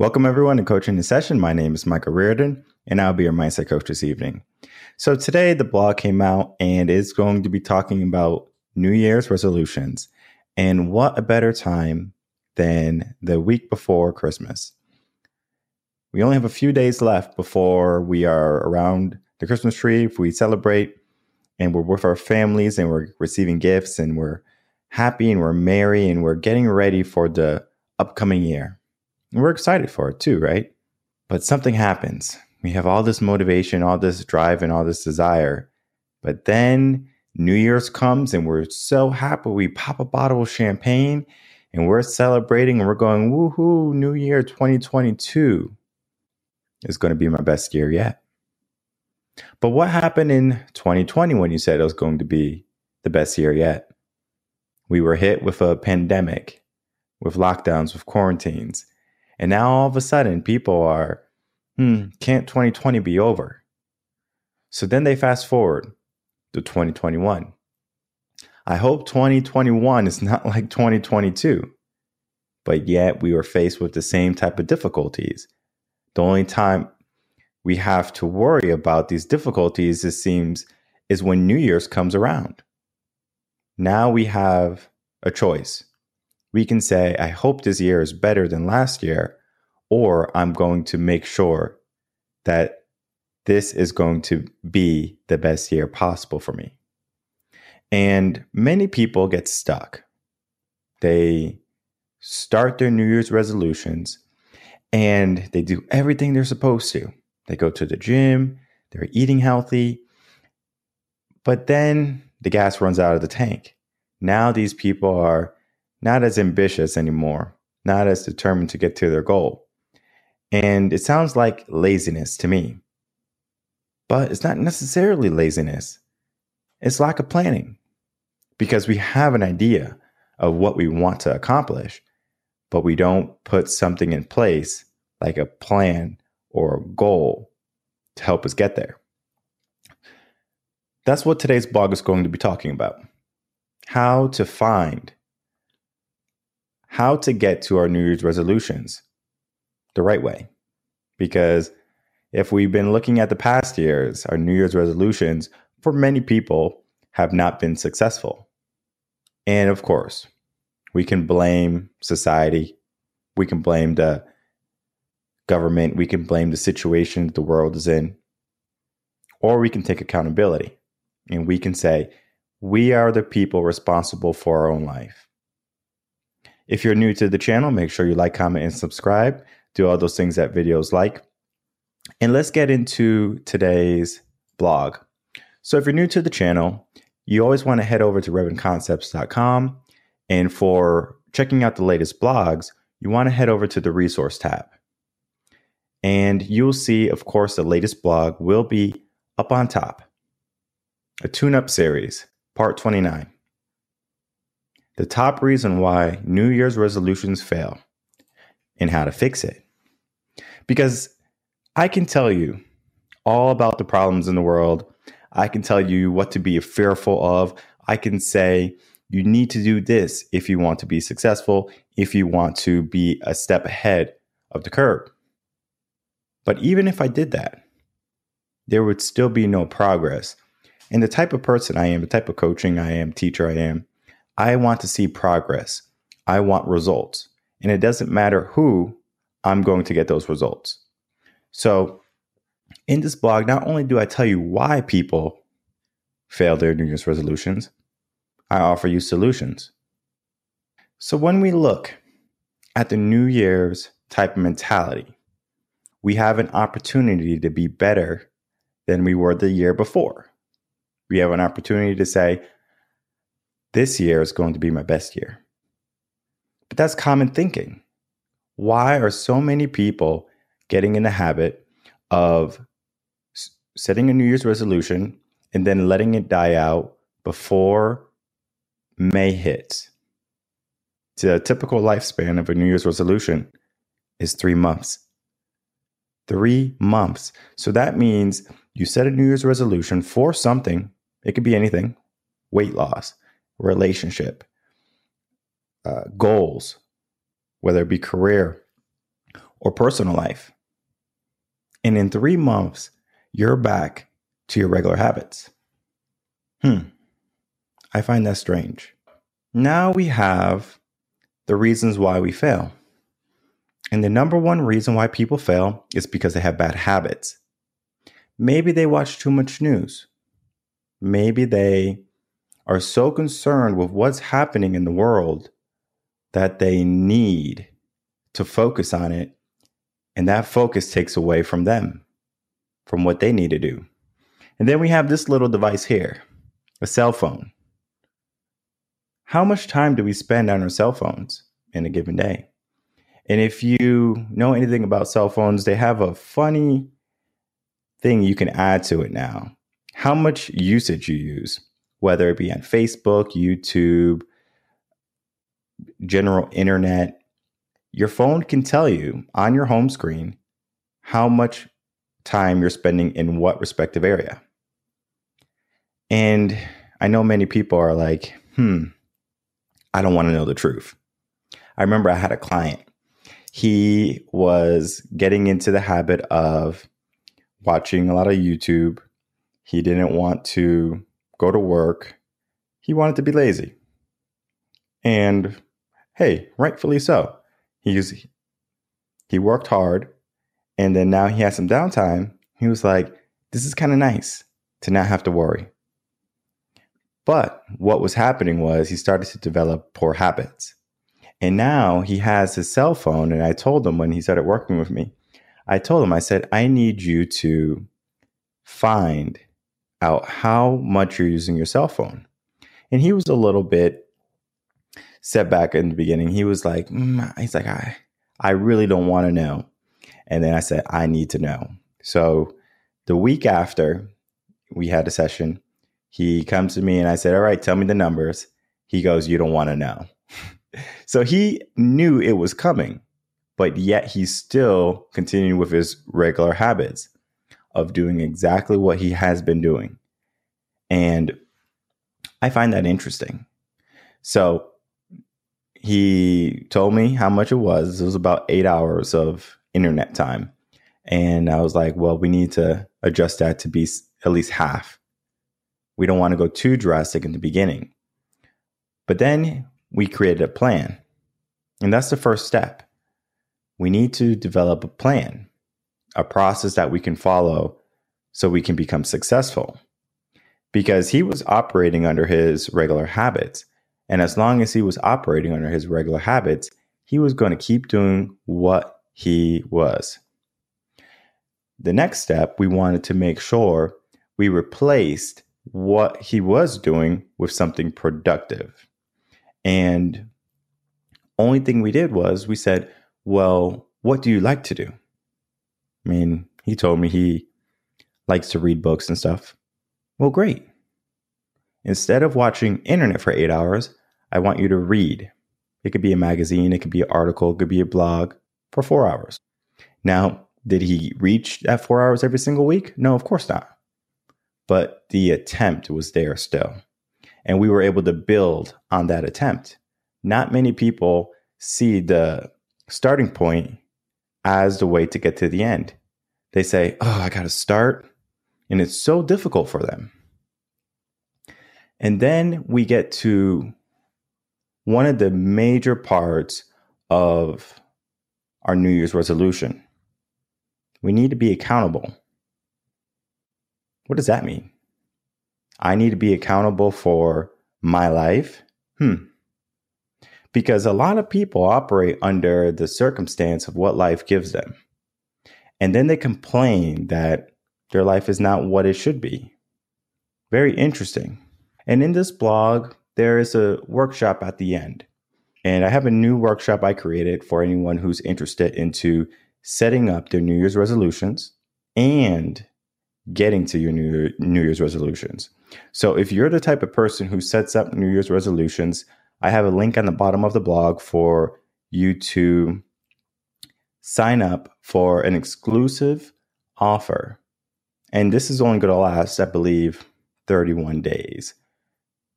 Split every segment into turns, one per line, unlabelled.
Welcome, everyone, to Coaching in Session. My name is Michael Reardon, and I'll be your mindset coach this evening. So, today the blog came out and it's going to be talking about New Year's resolutions. And what a better time than the week before Christmas. We only have a few days left before we are around the Christmas tree. If we celebrate and we're with our families and we're receiving gifts and we're happy and we're merry and we're getting ready for the upcoming year. And we're excited for it too, right? But something happens. We have all this motivation, all this drive, and all this desire. But then New Year's comes and we're so happy. We pop a bottle of champagne and we're celebrating and we're going, woohoo, New Year 2022 is going to be my best year yet. But what happened in 2020 when you said it was going to be the best year yet? We were hit with a pandemic, with lockdowns, with quarantines. And now all of a sudden, people are, hmm, can't 2020 be over? So then they fast forward to 2021. I hope 2021 is not like 2022, but yet we were faced with the same type of difficulties. The only time we have to worry about these difficulties, it seems, is when New Year's comes around. Now we have a choice we can say, I hope this year is better than last year, or I'm going to make sure that this is going to be the best year possible for me. And many people get stuck. They start their New Year's resolutions and they do everything they're supposed to. They go to the gym, they're eating healthy, but then the gas runs out of the tank. Now these people are not as ambitious anymore, not as determined to get to their goal. And it sounds like laziness to me. But it's not necessarily laziness, it's lack of planning because we have an idea of what we want to accomplish, but we don't put something in place like a plan or a goal to help us get there. That's what today's blog is going to be talking about how to find how to get to our New Year's resolutions the right way. Because if we've been looking at the past years, our New Year's resolutions for many people have not been successful. And of course, we can blame society, we can blame the government, we can blame the situation the world is in, or we can take accountability and we can say, we are the people responsible for our own life. If you're new to the channel, make sure you like, comment, and subscribe. Do all those things that videos like. And let's get into today's blog. So if you're new to the channel, you always want to head over to revenconcepts.com. And for checking out the latest blogs, you want to head over to the resource tab. And you'll see, of course, the latest blog will be up on top. A tune up series, part 29 the top reason why New Year's resolutions fail and how to fix it. Because I can tell you all about the problems in the world. I can tell you what to be fearful of. I can say you need to do this if you want to be successful, if you want to be a step ahead of the curve. But even if I did that, there would still be no progress. And the type of person I am, the type of coaching I am, teacher I am, I want to see progress. I want results. And it doesn't matter who I'm going to get those results. So, in this blog, not only do I tell you why people fail their New Year's resolutions, I offer you solutions. So, when we look at the New Year's type of mentality, we have an opportunity to be better than we were the year before. We have an opportunity to say, this year is going to be my best year. But that's common thinking. Why are so many people getting in the habit of setting a New Year's resolution and then letting it die out before May hits? The typical lifespan of a New Year's resolution is three months. Three months. So that means you set a New Year's resolution for something, it could be anything weight loss, relationship, uh, goals, whether it be career or personal life. And in three months, you're back to your regular habits. Hmm. I find that strange. Now we have the reasons why we fail. And the number one reason why people fail is because they have bad habits. Maybe they watch too much news. Maybe they are so concerned with what's happening in the world that they need to focus on it. And that focus takes away from them, from what they need to do. And then we have this little device here a cell phone. How much time do we spend on our cell phones in a given day? And if you know anything about cell phones, they have a funny thing you can add to it now. How much usage you use, whether it be on Facebook, YouTube, general internet, your phone can tell you on your home screen how much time you're spending in what respective area. And I know many people are like, hmm, I don't want to know the truth. I remember I had a client. He was getting into the habit of watching a lot of YouTube. He didn't want to go to work. He wanted to be lazy. And hey, rightfully so. He's he worked hard and then now he has some downtime. He was like, this is kind of nice to not have to worry. But what was happening was he started to develop poor habits. And now he has his cell phone. And I told him when he started working with me, I told him, I said, I need you to find out how much you're using your cell phone. And he was a little bit set back in the beginning. He was like, mm, he's like, I, I really don't want to know. And then I said, I need to know. So the week after we had a session, he comes to me and I said, All right, tell me the numbers. He goes, You don't want to know. so he knew it was coming, but yet he's still continuing with his regular habits of doing exactly what he has been doing. And I find that interesting. So he told me how much it was. It was about eight hours of internet time. And I was like, well, we need to adjust that to be at least half we don't want to go too drastic in the beginning. But then we created a plan. And that's the first step. We need to develop a plan, a process that we can follow so we can become successful. Because he was operating under his regular habits. And as long as he was operating under his regular habits, he was going to keep doing what he was. The next step, we wanted to make sure we replaced what he was doing with something productive. And only thing we did was we said, well, what do you like to do? I mean, he told me he likes to read books and stuff. Well, great. Instead of watching internet for eight hours, I want you to read. It could be a magazine, it could be an article, it could be a blog for four hours. Now, did he reach that four hours every single week? No, of course not but the attempt was there still. And we were able to build on that attempt. Not many people see the starting point as the way to get to the end. They say, Oh, I got to start. And it's so difficult for them. And then we get to one of the major parts of our New Year's resolution. We need to be accountable. What does that mean? I need to be accountable for my life? Hmm. Because a lot of people operate under the circumstance of what life gives them. And then they complain that their life is not what it should be. Very interesting. And in this blog, there is a workshop at the end. And I have a new workshop I created for anyone who's interested into setting up their New Year's resolutions and getting to your New, Year's resolutions. So if you're the type of person who sets up New Year's resolutions, I have a link on the bottom of the blog for you to sign up for an exclusive offer. And this is only going to last, I believe, 31 days.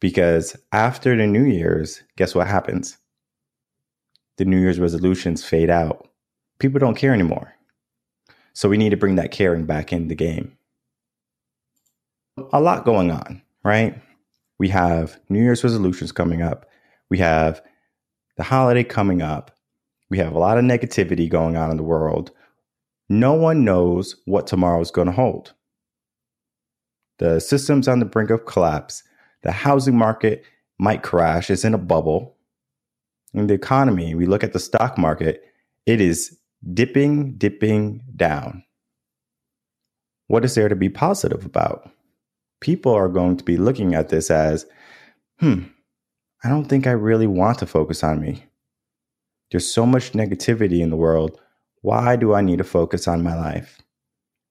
Because after the New Year's, guess what happens? The New Year's resolutions fade out people don't care anymore. So we need to bring that caring back in the game. A lot going on, right? We have New Year's resolutions coming up. We have the holiday coming up. We have a lot of negativity going on in the world. No one knows what tomorrow is going to hold. The system's on the brink of collapse. The housing market might crash, it's in a bubble. In the economy, we look at the stock market, it is dipping, dipping down. What is there to be positive about? People are going to be looking at this as, hmm, I don't think I really want to focus on me. There's so much negativity in the world. Why do I need to focus on my life?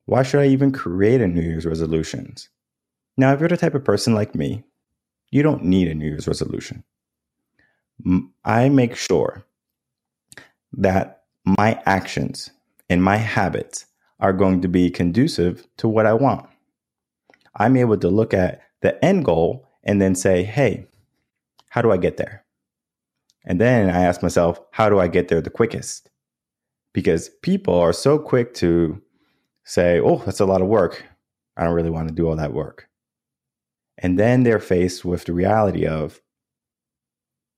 Why should I even create a New Year's resolutions? Now, if you're the type of person like me, you don't need a New Year's resolution. I make sure that my actions and my habits are going to be conducive to what I want. I'm able to look at the end goal and then say, hey, how do I get there? And then I ask myself, how do I get there the quickest? Because people are so quick to say, oh, that's a lot of work. I don't really want to do all that work. And then they're faced with the reality of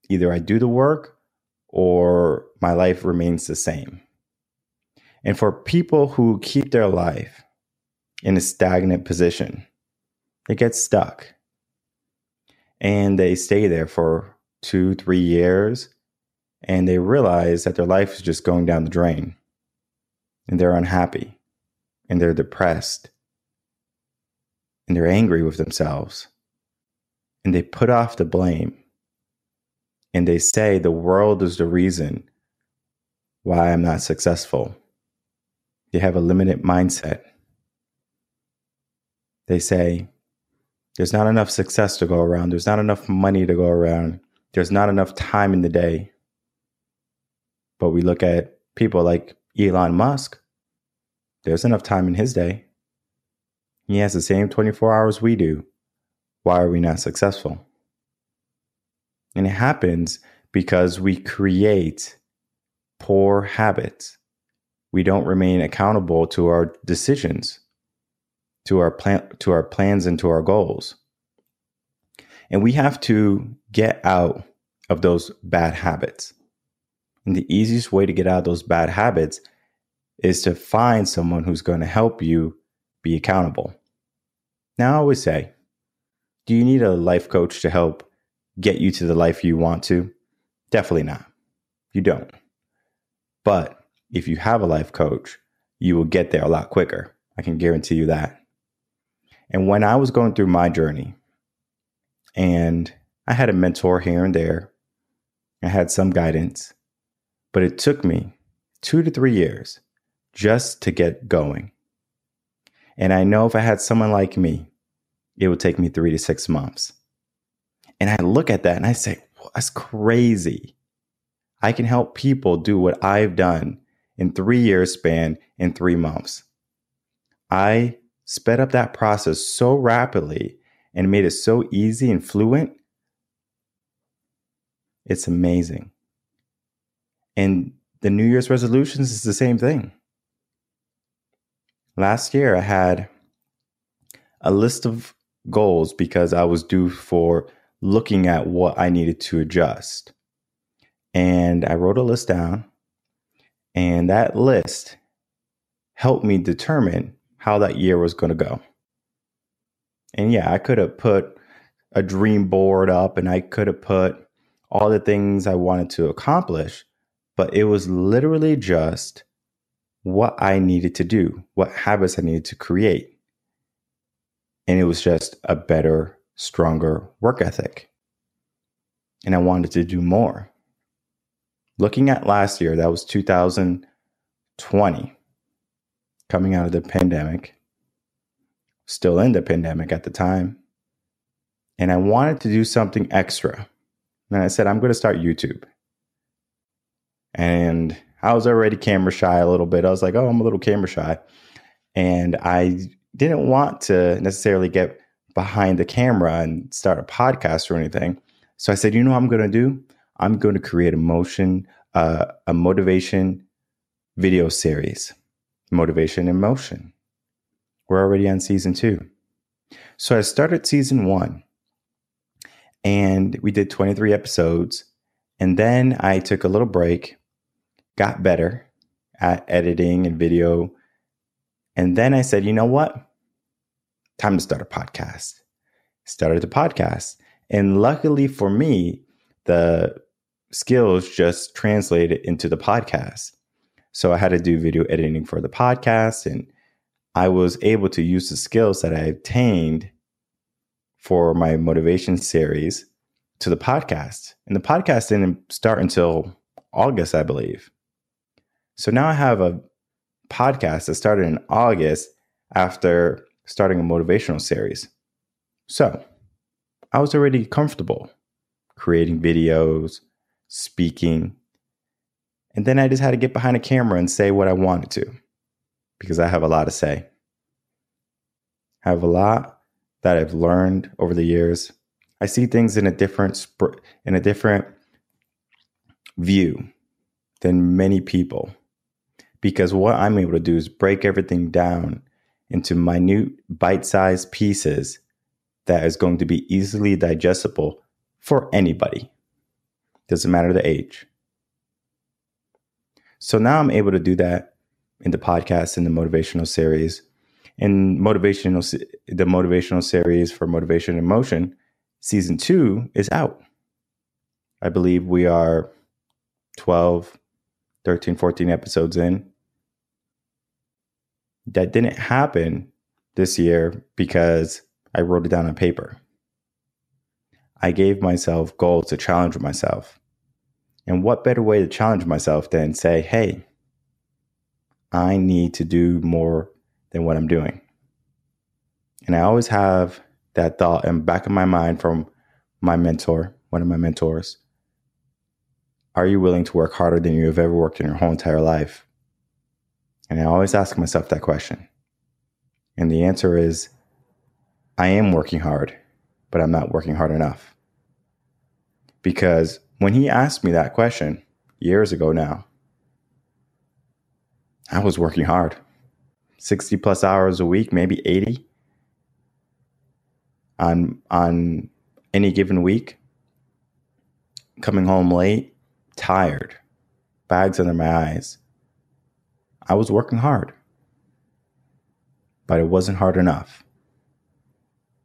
either I do the work or my life remains the same. And for people who keep their life in a stagnant position, they get stuck and they stay there for two, three years and they realize that their life is just going down the drain and they're unhappy and they're depressed and they're angry with themselves and they put off the blame and they say the world is the reason why I'm not successful. They have a limited mindset. They say, there's not enough success to go around. There's not enough money to go around. There's not enough time in the day. But we look at people like Elon Musk. There's enough time in his day. He has the same 24 hours we do. Why are we not successful? And it happens because we create poor habits. We don't remain accountable to our decisions, to our plan, to our plans and to our goals. And we have to get out of those bad habits. And the easiest way to get out of those bad habits is to find someone who's going to help you be accountable. Now, I always say, do you need a life coach to help get you to the life you want to? Definitely not. You don't. But if you have a life coach, you will get there a lot quicker. I can guarantee you that. And when I was going through my journey, and I had a mentor here and there, I had some guidance, but it took me two to three years just to get going. And I know if I had someone like me, it would take me three to six months. And I look at that and I say, that's crazy. I can help people do what I've done in three years span in three months. I sped up that process so rapidly and made it so easy and fluent. It's amazing. And the New Year's resolutions is the same thing. Last year, I had a list of goals because I was due for looking at what I needed to adjust. And I wrote a list down, and that list helped me determine how that year was going to go. And yeah, I could have put a dream board up and I could have put all the things I wanted to accomplish, but it was literally just what I needed to do, what habits I needed to create. And it was just a better stronger work ethic. And I wanted to do more. Looking at last year, that was 2020, coming out of the pandemic, still in the pandemic at the time. And I wanted to do something extra. And I said, I'm going to start YouTube. And I was already camera shy a little bit. I was like, oh, I'm a little camera shy. And I didn't want to necessarily get behind the camera and start a podcast or anything. So I said, you know what I'm going to do? I'm going to create a motion, uh, a motivation video series, Motivation in Motion. We're already on season two. So I started season one and we did 23 episodes. And then I took a little break, got better at editing and video. And then I said, you know what? Time to start a podcast. Started the podcast. And luckily for me, the skills just translated into the podcast. So I had to do video editing for the podcast and I was able to use the skills that I obtained for my motivation series to the podcast. And the podcast didn't start until August, I believe. So now I have a podcast that started in August after starting a motivational series. So I was already comfortable creating videos, speaking. And then I just had to get behind a camera and say what I wanted to because I have a lot to say. I have a lot that I've learned over the years. I see things in a different in a different view than many people because what I'm able to do is break everything down into minute bite-sized pieces that is going to be easily digestible for anybody. Doesn't matter the age. So now I'm able to do that in the podcast in the motivational series. In motivational the motivational series for motivation in motion, season 2 is out. I believe we are 12 13 14 episodes in. That didn't happen this year because I wrote it down on paper. I gave myself goals to challenge myself. And what better way to challenge myself than say, hey, I need to do more than what I'm doing. And I always have that thought in back of my mind from my mentor, one of my mentors. Are you willing to work harder than you have ever worked in your whole entire life? And I always ask myself that question. And the answer is I am working hard, but I'm not working hard enough. Because when he asked me that question years ago now, I was working hard 60 plus hours a week, maybe 80 on, on any given week, coming home late, tired, bags under my eyes. I was working hard, but it wasn't hard enough.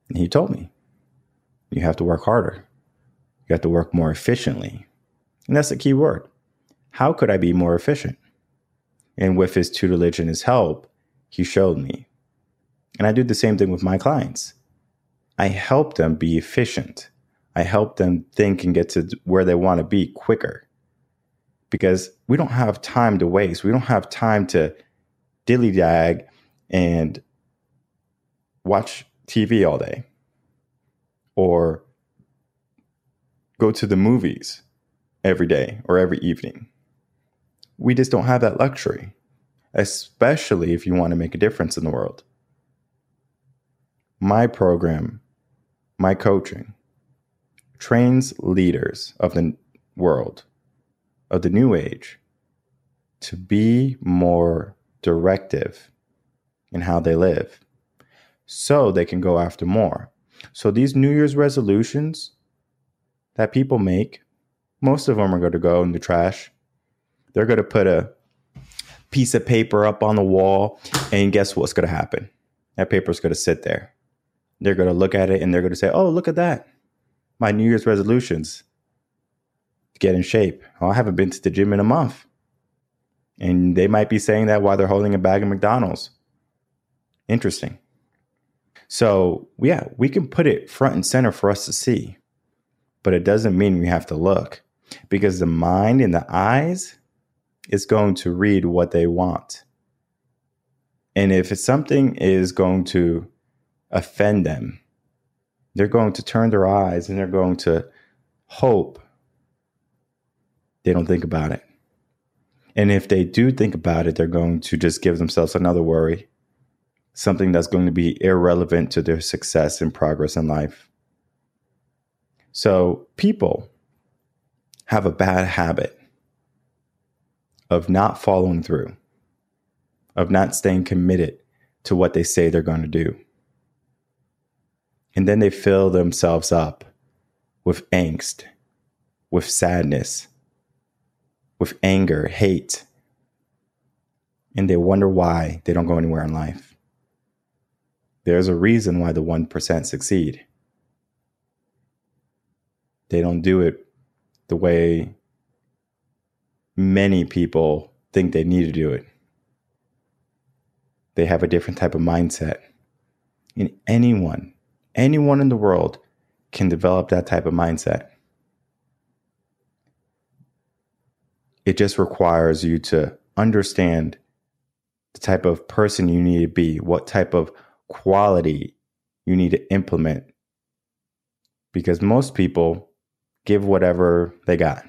And he told me, you have to work harder. You have to work more efficiently. And that's the key word. How could I be more efficient? And with his tutelage and his help, he showed me. And I do the same thing with my clients. I help them be efficient. I help them think and get to where they want to be quicker. Because we don't have time to waste. We don't have time to dilly dag and watch TV all day or go to the movies every day or every evening. We just don't have that luxury, especially if you want to make a difference in the world. My program, my coaching, trains leaders of the world, of the new age, to be more directive in how they live so they can go after more. So these New Year's resolutions that people make, most of them are going to go in the trash. They're going to put a piece of paper up on the wall, and guess what's going to happen? That paper is going to sit there. They're going to look at it and they're going to say, "Oh, look at that! My New Year's resolutions get in shape. Oh, I haven't been to the gym in a month." And they might be saying that while they're holding a bag of McDonald's. Interesting. So, yeah, we can put it front and center for us to see, but it doesn't mean we have to look because the mind and the eyes is going to read what they want. And if something is going to offend them, they're going to turn their eyes and they're going to hope they don't think about it. And if they do think about it, they're going to just give themselves another worry something that's going to be irrelevant to their success and progress in life. So, people have a bad habit of not following through, of not staying committed to what they say they're going to do. And then they fill themselves up with angst, with sadness, with anger, hate. And they wonder why they don't go anywhere in life. There's a reason why the 1% succeed. They don't do it the way many people think they need to do it. They have a different type of mindset. And anyone, anyone in the world can develop that type of mindset. It just requires you to understand the type of person you need to be, what type of quality you need to implement. Because most people give whatever they got.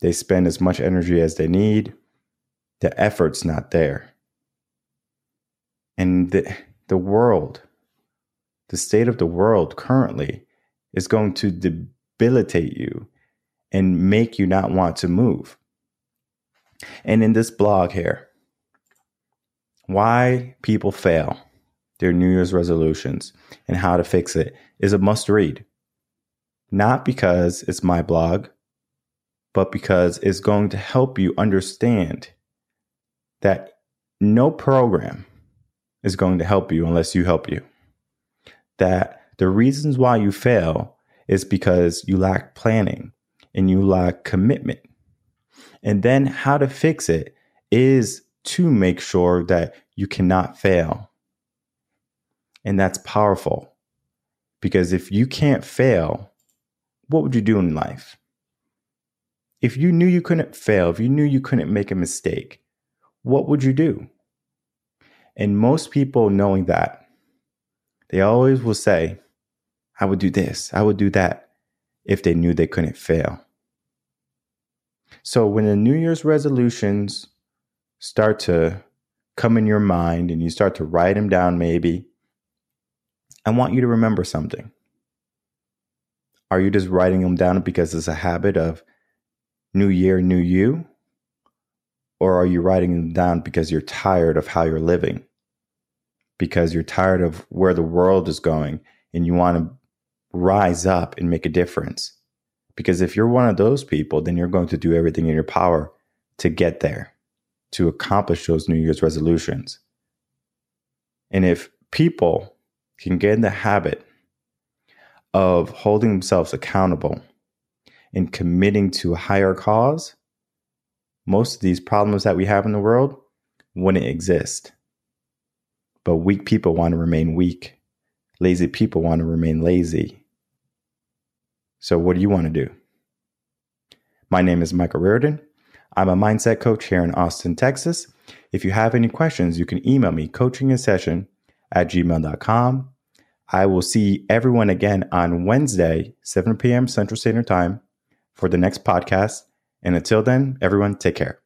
They spend as much energy as they need. The effort's not there. And the, the world, the state of the world currently is going to debilitate you and make you not want to move. And in this blog here, why people fail their New Year's resolutions and how to fix it is a must read. Not because it's my blog, but because it's going to help you understand that no program is going to help you unless you help you. That the reasons why you fail is because you lack planning and you lack commitment. And then how to fix it is to make sure that you cannot fail. And that's powerful because if you can't fail, what would you do in life? If you knew you couldn't fail, if you knew you couldn't make a mistake, what would you do? And most people knowing that, they always will say, I would do this, I would do that, if they knew they couldn't fail. So when the New Year's resolutions start to come in your mind and you start to write them down, maybe, I want you to remember something. Are you just writing them down because it's a habit of new year, new you? Or are you writing them down because you're tired of how you're living? Because you're tired of where the world is going and you want to rise up and make a difference? Because if you're one of those people, then you're going to do everything in your power to get there, to accomplish those New Year's resolutions. And if people can get in the habit of holding themselves accountable and committing to a higher cause, most of these problems that we have in the world wouldn't exist. But weak people want to remain weak. Lazy people want to remain lazy. So, what do you want to do? My name is Michael Reardon. I'm a mindset coach here in Austin, Texas. If you have any questions, you can email me coaching at gmail.com. I will see everyone again on Wednesday, 7 p.m. Central Standard Time for the next podcast. And until then, everyone take care.